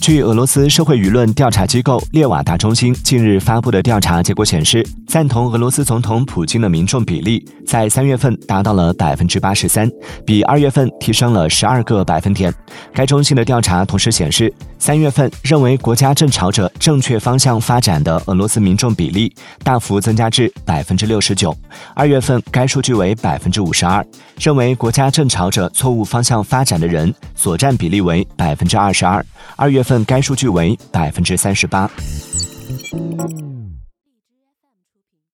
据俄罗斯社会舆论调查机构列瓦达中心近日发布的调查结果显示，赞同俄罗斯总统普京的民众比例在三月份达到了百分之八十三，比二月份提升了十二个百分点。该中心的调查同时显示，三月份认为国家正朝着正确方向发展的俄罗斯民众比例大幅增加至百分之六十九，二月份该数据为百分之五十二。认为国家正朝着错误方向发展的人所占比例为百分之二十二，二月月份该数据为百分之三十八。